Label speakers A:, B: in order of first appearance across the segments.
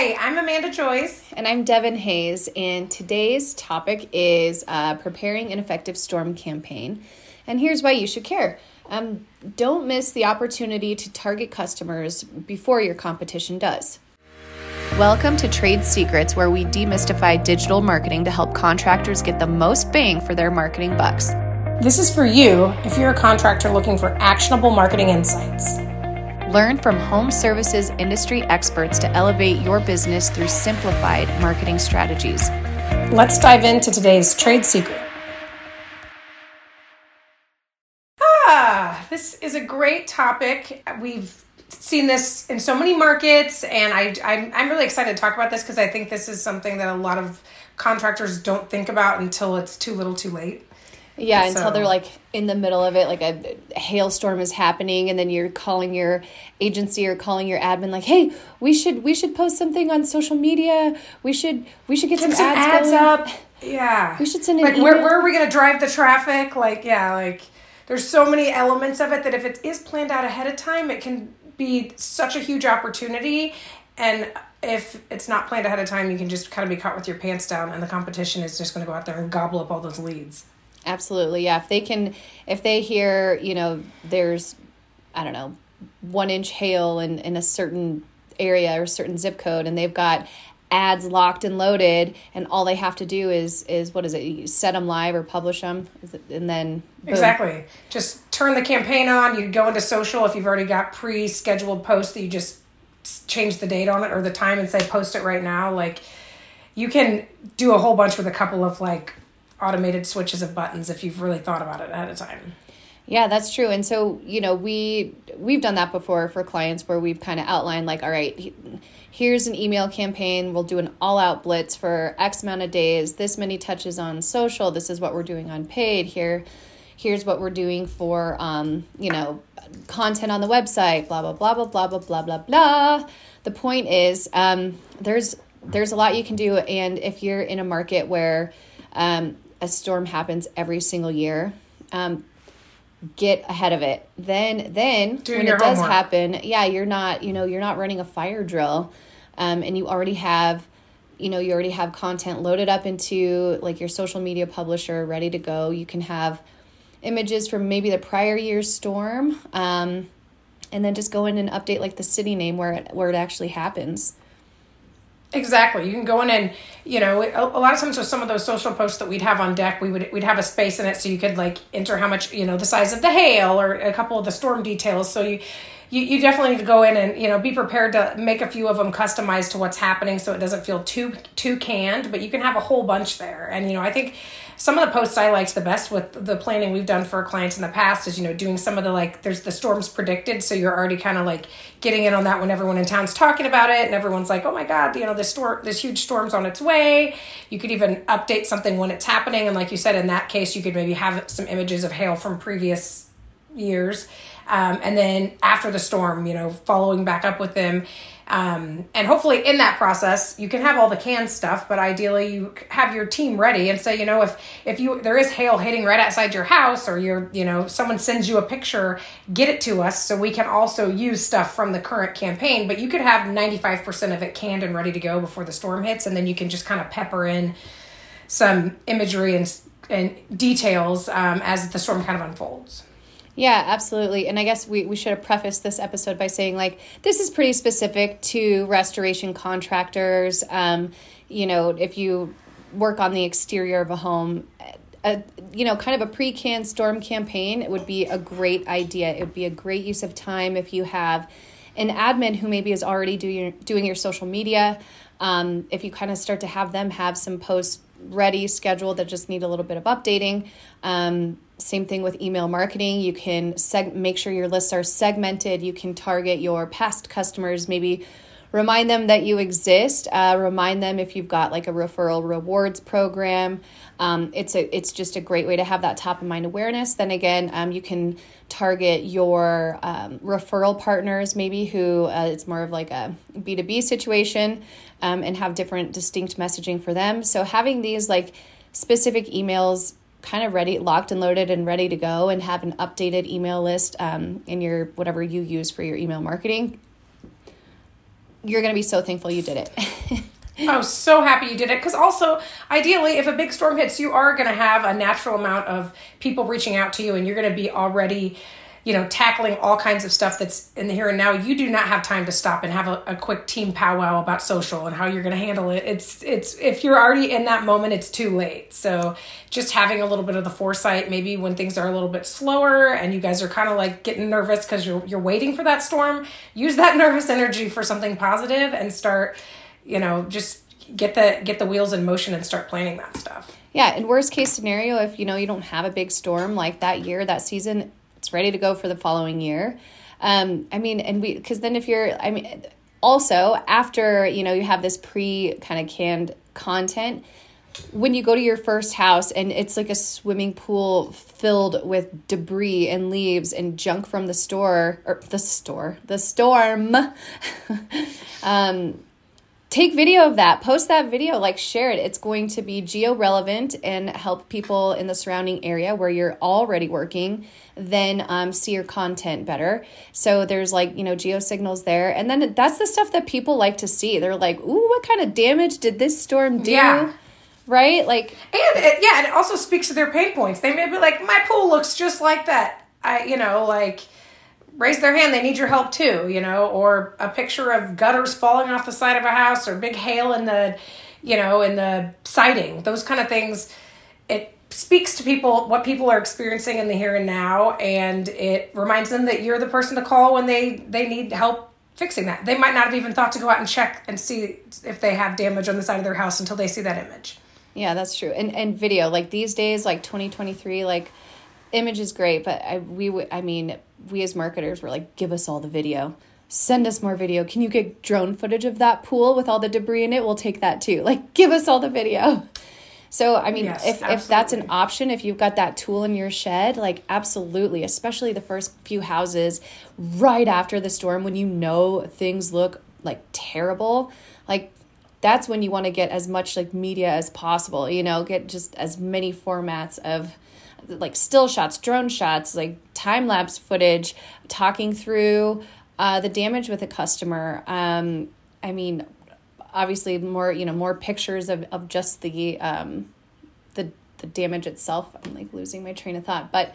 A: Hi, I'm Amanda Joyce.
B: And I'm Devin Hayes. And today's topic is uh, preparing an effective storm campaign. And here's why you should care. Um, don't miss the opportunity to target customers before your competition does. Welcome to Trade Secrets, where we demystify digital marketing to help contractors get the most bang for their marketing bucks.
A: This is for you if you're a contractor looking for actionable marketing insights.
B: Learn from home services industry experts to elevate your business through simplified marketing strategies.
A: Let's dive into today's trade secret. Ah, this is a great topic. We've seen this in so many markets, and I, I'm, I'm really excited to talk about this because I think this is something that a lot of contractors don't think about until it's too little too late.
B: Yeah, so. until they're like in the middle of it, like a hailstorm is happening, and then you're calling your agency or calling your admin, like, "Hey, we should we should post something on social media. We should we should get, get some, some, ads, ads up.
A: Yeah,
B: we should send
A: like email. where where are we gonna drive the traffic? Like, yeah, like there's so many elements of it that if it is planned out ahead of time, it can be such a huge opportunity. And if it's not planned ahead of time, you can just kind of be caught with your pants down, and the competition is just going to go out there and gobble up all those leads.
B: Absolutely, yeah. If they can, if they hear, you know, there's, I don't know, one inch hail in in a certain area or certain zip code, and they've got ads locked and loaded and all they have to do is is what is it you set them live or publish them and then
A: boom. exactly just turn the campaign on you go into social if you've already got pre-scheduled posts that you just change the date on it or the time and say post it right now like you can do a whole bunch with a couple of like automated switches of buttons if you've really thought about it ahead of time
B: yeah, that's true. And so, you know, we we've done that before for clients where we've kind of outlined like, all right, here's an email campaign. We'll do an all-out blitz for X amount of days, this many touches on social, this is what we're doing on paid. Here here's what we're doing for um, you know, content on the website, blah blah blah blah blah blah blah blah blah. The point is um, there's there's a lot you can do and if you're in a market where um, a storm happens every single year, um, get ahead of it. Then then
A: Do
B: when it does homework. happen, yeah, you're not, you know, you're not running a fire drill. Um, and you already have you know you already have content loaded up into like your social media publisher ready to go you can have images from maybe the prior year's storm um, and then just go in and update like the city name where it where it actually happens
A: Exactly. You can go in and, you know, a, lot of times with some of those social posts that we'd have on deck, we would we'd have a space in it so you could like enter how much, you know, the size of the hail or a couple of the storm details. So you you, you definitely need to go in and you know be prepared to make a few of them customized to what's happening so it doesn't feel too too canned but you can have a whole bunch there. And you know i think some of the posts i liked the best with the planning we've done for clients in the past is you know doing some of the like there's the storms predicted so you're already kind of like getting in on that when everyone in town's talking about it and everyone's like oh my god you know this storm this huge storm's on its way. You could even update something when it's happening and like you said in that case you could maybe have some images of hail from previous years um, and then after the storm, you know, following back up with them. Um, and hopefully in that process you can have all the canned stuff but ideally you have your team ready and say you know if if you there is hail hitting right outside your house or you're you know someone sends you a picture get it to us so we can also use stuff from the current campaign but you could have 95% of it canned and ready to go before the storm hits and then you can just kind of pepper in some imagery and and details um, as the storm kind of unfolds
B: yeah, absolutely. And I guess we, we should have prefaced this episode by saying, like, this is pretty specific to restoration contractors. Um, you know, if you work on the exterior of a home, a, you know, kind of a pre canned storm campaign, would be a great idea. It would be a great use of time if you have an admin who maybe is already doing, doing your social media. Um, if you kind of start to have them have some posts ready, scheduled that just need a little bit of updating. Um, same thing with email marketing. You can seg- make sure your lists are segmented. You can target your past customers, maybe remind them that you exist. Uh, remind them if you've got like a referral rewards program. Um, it's a it's just a great way to have that top of mind awareness. Then again, um, you can target your um, referral partners, maybe who uh, it's more of like a B two B situation, um, and have different distinct messaging for them. So having these like specific emails kind of ready, locked and loaded and ready to go, and have an updated email list um, in your whatever you use for your email marketing. You're going to be so thankful you did it.
A: I'm so happy you did it because also, ideally, if a big storm hits, you are going to have a natural amount of people reaching out to you, and you're going to be already, you know, tackling all kinds of stuff that's in the here and now. You do not have time to stop and have a, a quick team powwow about social and how you're going to handle it. It's it's if you're already in that moment, it's too late. So just having a little bit of the foresight, maybe when things are a little bit slower and you guys are kind of like getting nervous because you're you're waiting for that storm, use that nervous energy for something positive and start you know, just get the get the wheels in motion and start planning that stuff.
B: Yeah, in worst case scenario, if you know you don't have a big storm like that year, that season, it's ready to go for the following year. Um, I mean, and we because then if you're, I mean, also after you know you have this pre kind of canned content when you go to your first house and it's like a swimming pool filled with debris and leaves and junk from the store or the store the storm um take video of that post that video like share it. It's going to be geo relevant and help people in the surrounding area where you're already working then um, see your content better. So there's like you know geo signals there. And then that's the stuff that people like to see. They're like ooh what kind of damage did this storm do? Yeah. right? Like
A: and it, yeah and it also speaks to their pain points. They may be like my pool looks just like that. I you know like raise their hand they need your help too you know or a picture of gutters falling off the side of a house or big hail in the you know in the siding. Those kind of things it speaks to people what people are experiencing in the here and now and it reminds them that you're the person to call when they they need help fixing that. They might not have even thought to go out and check and see if they have damage on the side of their house until they see that image.
B: Yeah that's true. And and video like these days like 2023 like image is great but i we i mean we as marketers were like, give us all the video. Send us more video. Can you get drone footage of that pool with all the debris in it? We'll take that too. Like, give us all the video. So, I mean, yes, if, if that's an option, if you've got that tool in your shed, like, absolutely, especially the first few houses right after the storm when you know things look like terrible, like, that's when you want to get as much like media as possible, you know, get just as many formats of like still shots, drone shots, like time lapse footage, talking through uh, the damage with a customer. Um, I mean, obviously more you know more pictures of, of just the um, the the damage itself. I'm like losing my train of thought, but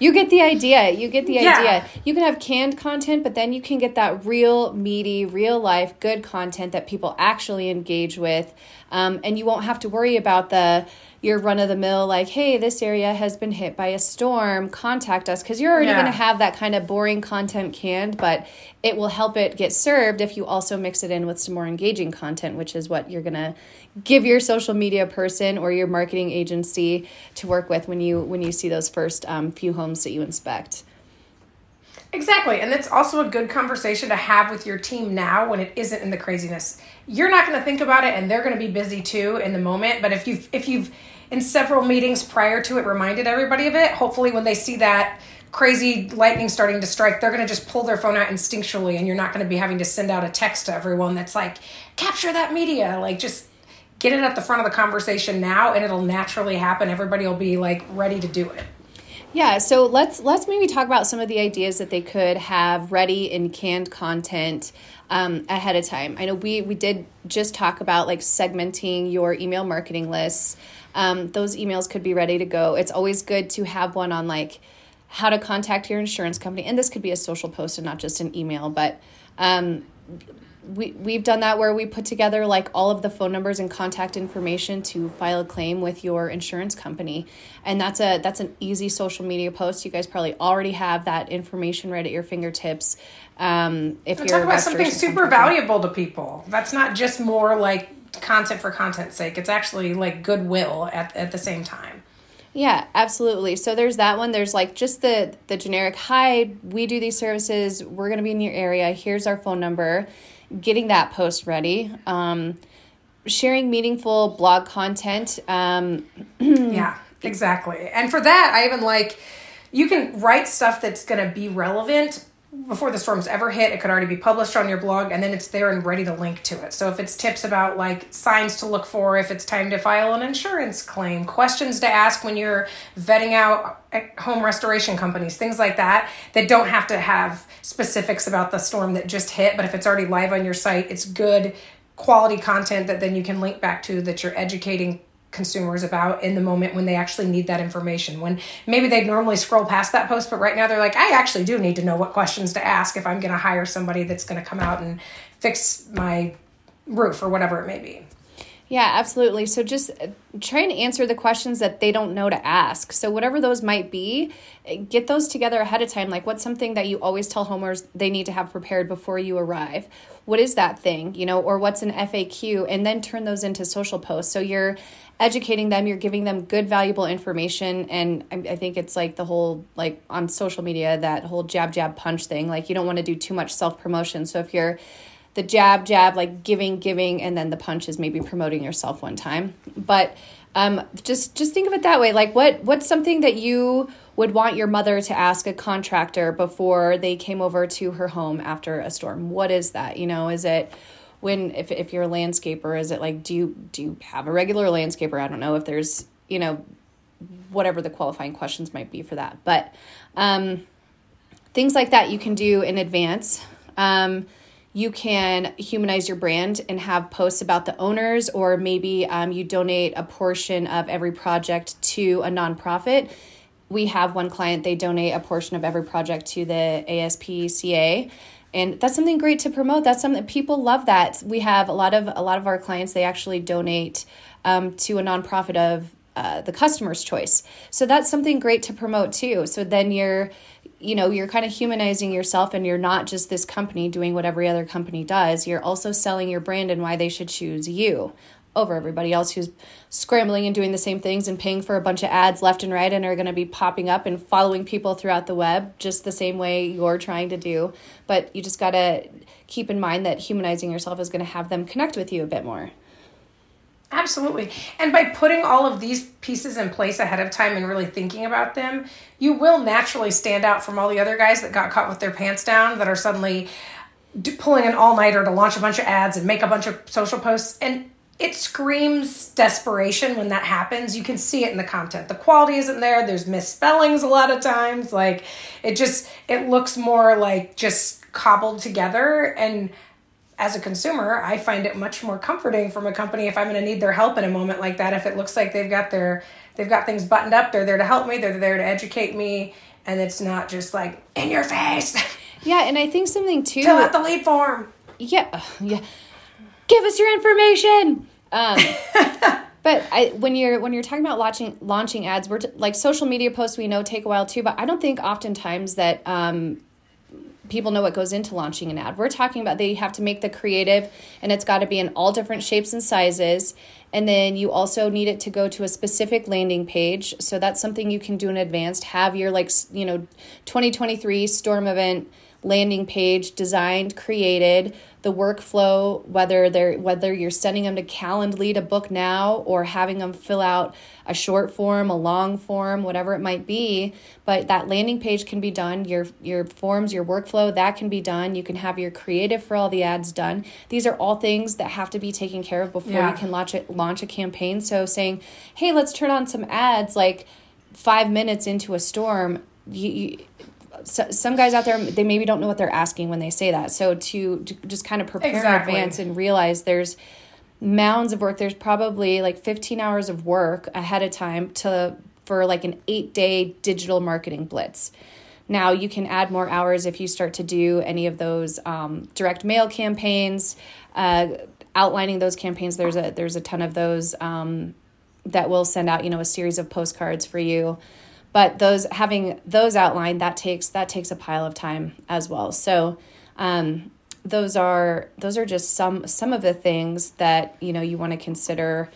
B: you get the idea. You get the yeah. idea. You can have canned content, but then you can get that real, meaty, real life, good content that people actually engage with. Um, and you won't have to worry about the your run of the mill, like, hey, this area has been hit by a storm, contact us. Because you're already yeah. going to have that kind of boring content canned, but it will help it get served if you also mix it in with some more engaging content, which is what you're going to give your social media person or your marketing agency to work with when you when you see those first um, few homes that you inspect.
A: Exactly. And it's also a good conversation to have with your team now when it isn't in the craziness. You're not going to think about it and they're going to be busy too in the moment, but if you've if you've in several meetings prior to it reminded everybody of it, hopefully when they see that crazy lightning starting to strike, they're going to just pull their phone out instinctually and you're not going to be having to send out a text to everyone that's like, "Capture that media." Like just get it at the front of the conversation now and it'll naturally happen. Everybody will be like ready to do it.
B: Yeah, so let's let's maybe talk about some of the ideas that they could have ready in canned content um, ahead of time. I know we we did just talk about like segmenting your email marketing lists. Um, those emails could be ready to go. It's always good to have one on like how to contact your insurance company, and this could be a social post and not just an email, but um, we we've done that where we put together like all of the phone numbers and contact information to file a claim with your insurance company. And that's a that's an easy social media post. You guys probably already have that information right at your fingertips um, if you're
A: talk about something super valuable to people. That's not just more like content for content's sake it's actually like goodwill at, at the same time
B: yeah, absolutely. So there's that one. There's like just the the generic hi, we do these services. We're going to be in your area. Here's our phone number getting that post ready, um, sharing meaningful blog content. Um,
A: yeah, exactly. And for that, I even like you can write stuff that's going to be relevant before the storms ever hit, it could already be published on your blog and then it's there and ready to link to it. So if it's tips about like signs to look for, if it's time to file an insurance claim, questions to ask when you're vetting out home restoration companies, things like that, that don't have to have specifics about the storm that just hit, but if it's already live on your site, it's good quality content that then you can link back to that you're educating consumers about in the moment when they actually need that information. When maybe they'd normally scroll past that post, but right now they're like, I actually do need to know what questions to ask if I'm going to hire somebody that's going to come out and fix my roof or whatever it may be.
B: Yeah, absolutely. So just uh, try and answer the questions that they don't know to ask. So whatever those might be, uh, get those together ahead of time. Like what's something that you always tell homers they need to have prepared before you arrive? What is that thing, you know, or what's an FAQ and then turn those into social posts. So you're educating them, you're giving them good valuable information and I, I think it's like the whole like on social media that whole jab jab punch thing. Like you don't want to do too much self-promotion. So if you're the jab jab like giving giving and then the punch is maybe promoting yourself one time. But um, just just think of it that way. Like what what's something that you would want your mother to ask a contractor before they came over to her home after a storm? What is that? You know is it when if, if you're a landscaper is it like do you do you have a regular landscaper? I don't know if there's you know whatever the qualifying questions might be for that. But um, things like that you can do in advance. Um, you can humanize your brand and have posts about the owners, or maybe um, you donate a portion of every project to a nonprofit. We have one client, they donate a portion of every project to the ASPCA and that's something great to promote. That's something people love that. We have a lot of a lot of our clients they actually donate um, to a nonprofit of uh, the customer's choice. So that's something great to promote too. So then you're you know you're kind of humanizing yourself and you're not just this company doing what every other company does. You're also selling your brand and why they should choose you over everybody else who's scrambling and doing the same things and paying for a bunch of ads left and right and are going to be popping up and following people throughout the web just the same way you're trying to do. But you just got to keep in mind that humanizing yourself is going to have them connect with you a bit more
A: Absolutely. And by putting all of these pieces in place ahead of time and really thinking about them, you will naturally stand out from all the other guys that got caught with their pants down that are suddenly pulling an all nighter to launch a bunch of ads and make a bunch of social posts. And it screams desperation when that happens. You can see it in the content. The quality isn't there. There's misspellings a lot of times. Like it just, it looks more like just cobbled together. And as a consumer, I find it much more comforting from a company if I'm going to need their help in a moment like that. If it looks like they've got their they've got things buttoned up, they're there to help me, they're there to educate me, and it's not just like in your face.
B: Yeah, and I think something too.
A: Fill out the lead form.
B: Yeah, yeah. Give us your information. Um, but I, when you're when you're talking about launching launching ads, we're t- like social media posts. We know take a while too, but I don't think oftentimes that um, people know what goes into launching an ad. We're talking about they have to make the creative and it's got to be in all different shapes and sizes. And then you also need it to go to a specific landing page. So that's something you can do in advance. Have your like, you know, 2023 storm event landing page designed, created, the workflow, whether they're whether you're sending them to Calendly to book now or having them fill out a short form, a long form, whatever it might be. But that landing page can be done. Your your forms, your workflow, that can be done. You can have your creative for all the ads done. These are all things that have to be taken care of before yeah. you can launch it launch a campaign. So saying, hey, let's turn on some ads like five minutes into a storm. You, you, so, some guys out there they maybe don't know what they're asking when they say that. So to, to just kind of prepare exactly. in advance and realize there's mounds of work there's probably like 15 hours of work ahead of time to for like an eight day digital marketing blitz. Now you can add more hours if you start to do any of those um, direct mail campaigns uh, outlining those campaigns. There's a there's a ton of those um, that will send out you know a series of postcards for you but those having those outlined that takes that takes a pile of time as well. So um, those are those are just some some of the things that you know you want to consider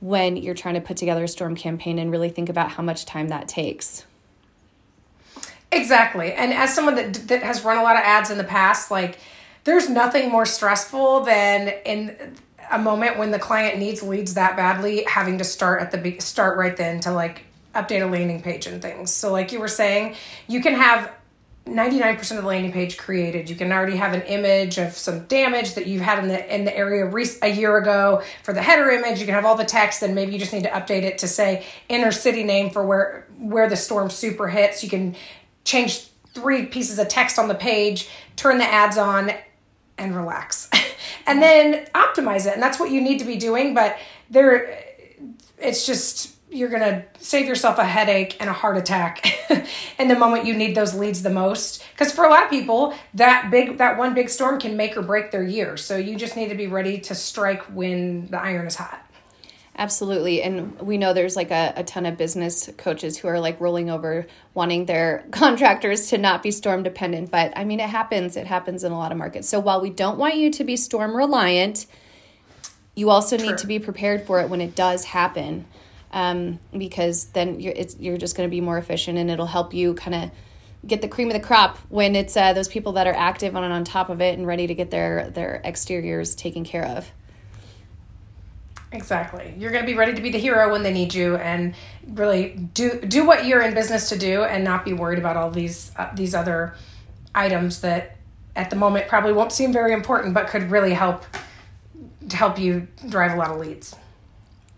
B: when you're trying to put together a storm campaign and really think about how much time that takes.
A: Exactly. And as someone that that has run a lot of ads in the past like there's nothing more stressful than in a moment when the client needs leads that badly having to start at the start right then to like update a landing page and things. So, like you were saying, you can have 99% of the landing page created. You can already have an image of some damage that you've had in the in the area a year ago for the header image. You can have all the text and maybe you just need to update it to say inner city name for where where the storm super hits. You can change three pieces of text on the page, turn the ads on and relax. and then optimize it. And that's what you need to be doing, but there it's just you're going to save yourself a headache and a heart attack. In the moment you need those leads the most. Because for a lot of people that big that one big storm can make or break their year. So you just need to be ready to strike when the iron is hot.
B: Absolutely. And we know there's like a, a ton of business coaches who are like rolling over wanting their contractors to not be storm dependent. But i mean it happens. It happens in a lot of markets. So while we don't want you to be storm reliant you also True. need to be prepared for it when it does happen um, because then you're it's you're just going to be more efficient and it'll help you kind of get the cream of the crop when it's uh, those people that are active on and on top of it and ready to get their their exteriors taken care of.
A: Exactly. You're going to be ready to be the hero when they need you and really do do what you're in business to do and not be worried about all these uh, these other items that at the moment probably won't seem very important but could really help to help you drive a lot of leads.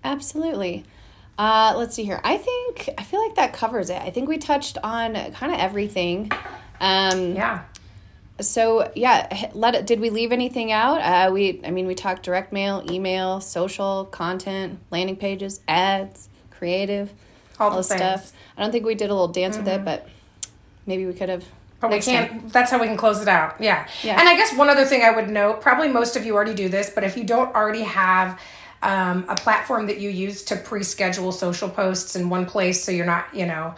B: Absolutely. Uh, let's see here. I think I feel like that covers it. I think we touched on kind of everything. Um,
A: yeah.
B: So yeah, let it, did we leave anything out? Uh, we I mean we talked direct mail, email, social content, landing pages, ads, creative,
A: all, all the stuff.
B: I don't think we did a little dance mm-hmm. with it, mm-hmm. but maybe we could have.
A: But we can't. Time. That's how we can close it out. Yeah. Yeah. And I guess one other thing I would note. Probably most of you already do this, but if you don't already have um, a platform that you use to pre-schedule social posts in one place so you're not you know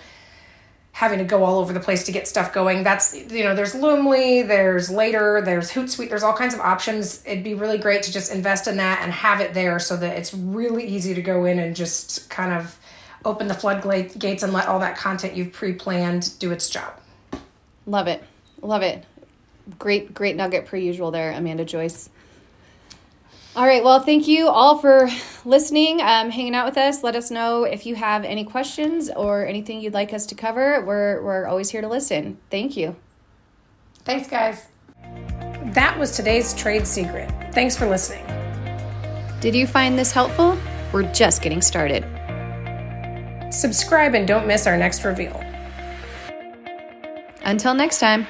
A: having to go all over the place to get stuff going. That's you know there's loomly there's later there's hootsuite there's all kinds of options. It'd be really great to just invest in that and have it there so that it's really easy to go in and just kind of open the floodgates and let all that content you've pre-planned do its job.
B: Love it. Love it. Great great nugget per usual there amanda joyce all right. Well, thank you all for listening, um, hanging out with us. Let us know if you have any questions or anything you'd like us to cover. We're, we're always here to listen. Thank you.
A: Thanks, guys. That was today's trade secret. Thanks for listening.
B: Did you find this helpful? We're just getting started.
A: Subscribe and don't miss our next reveal.
B: Until next time.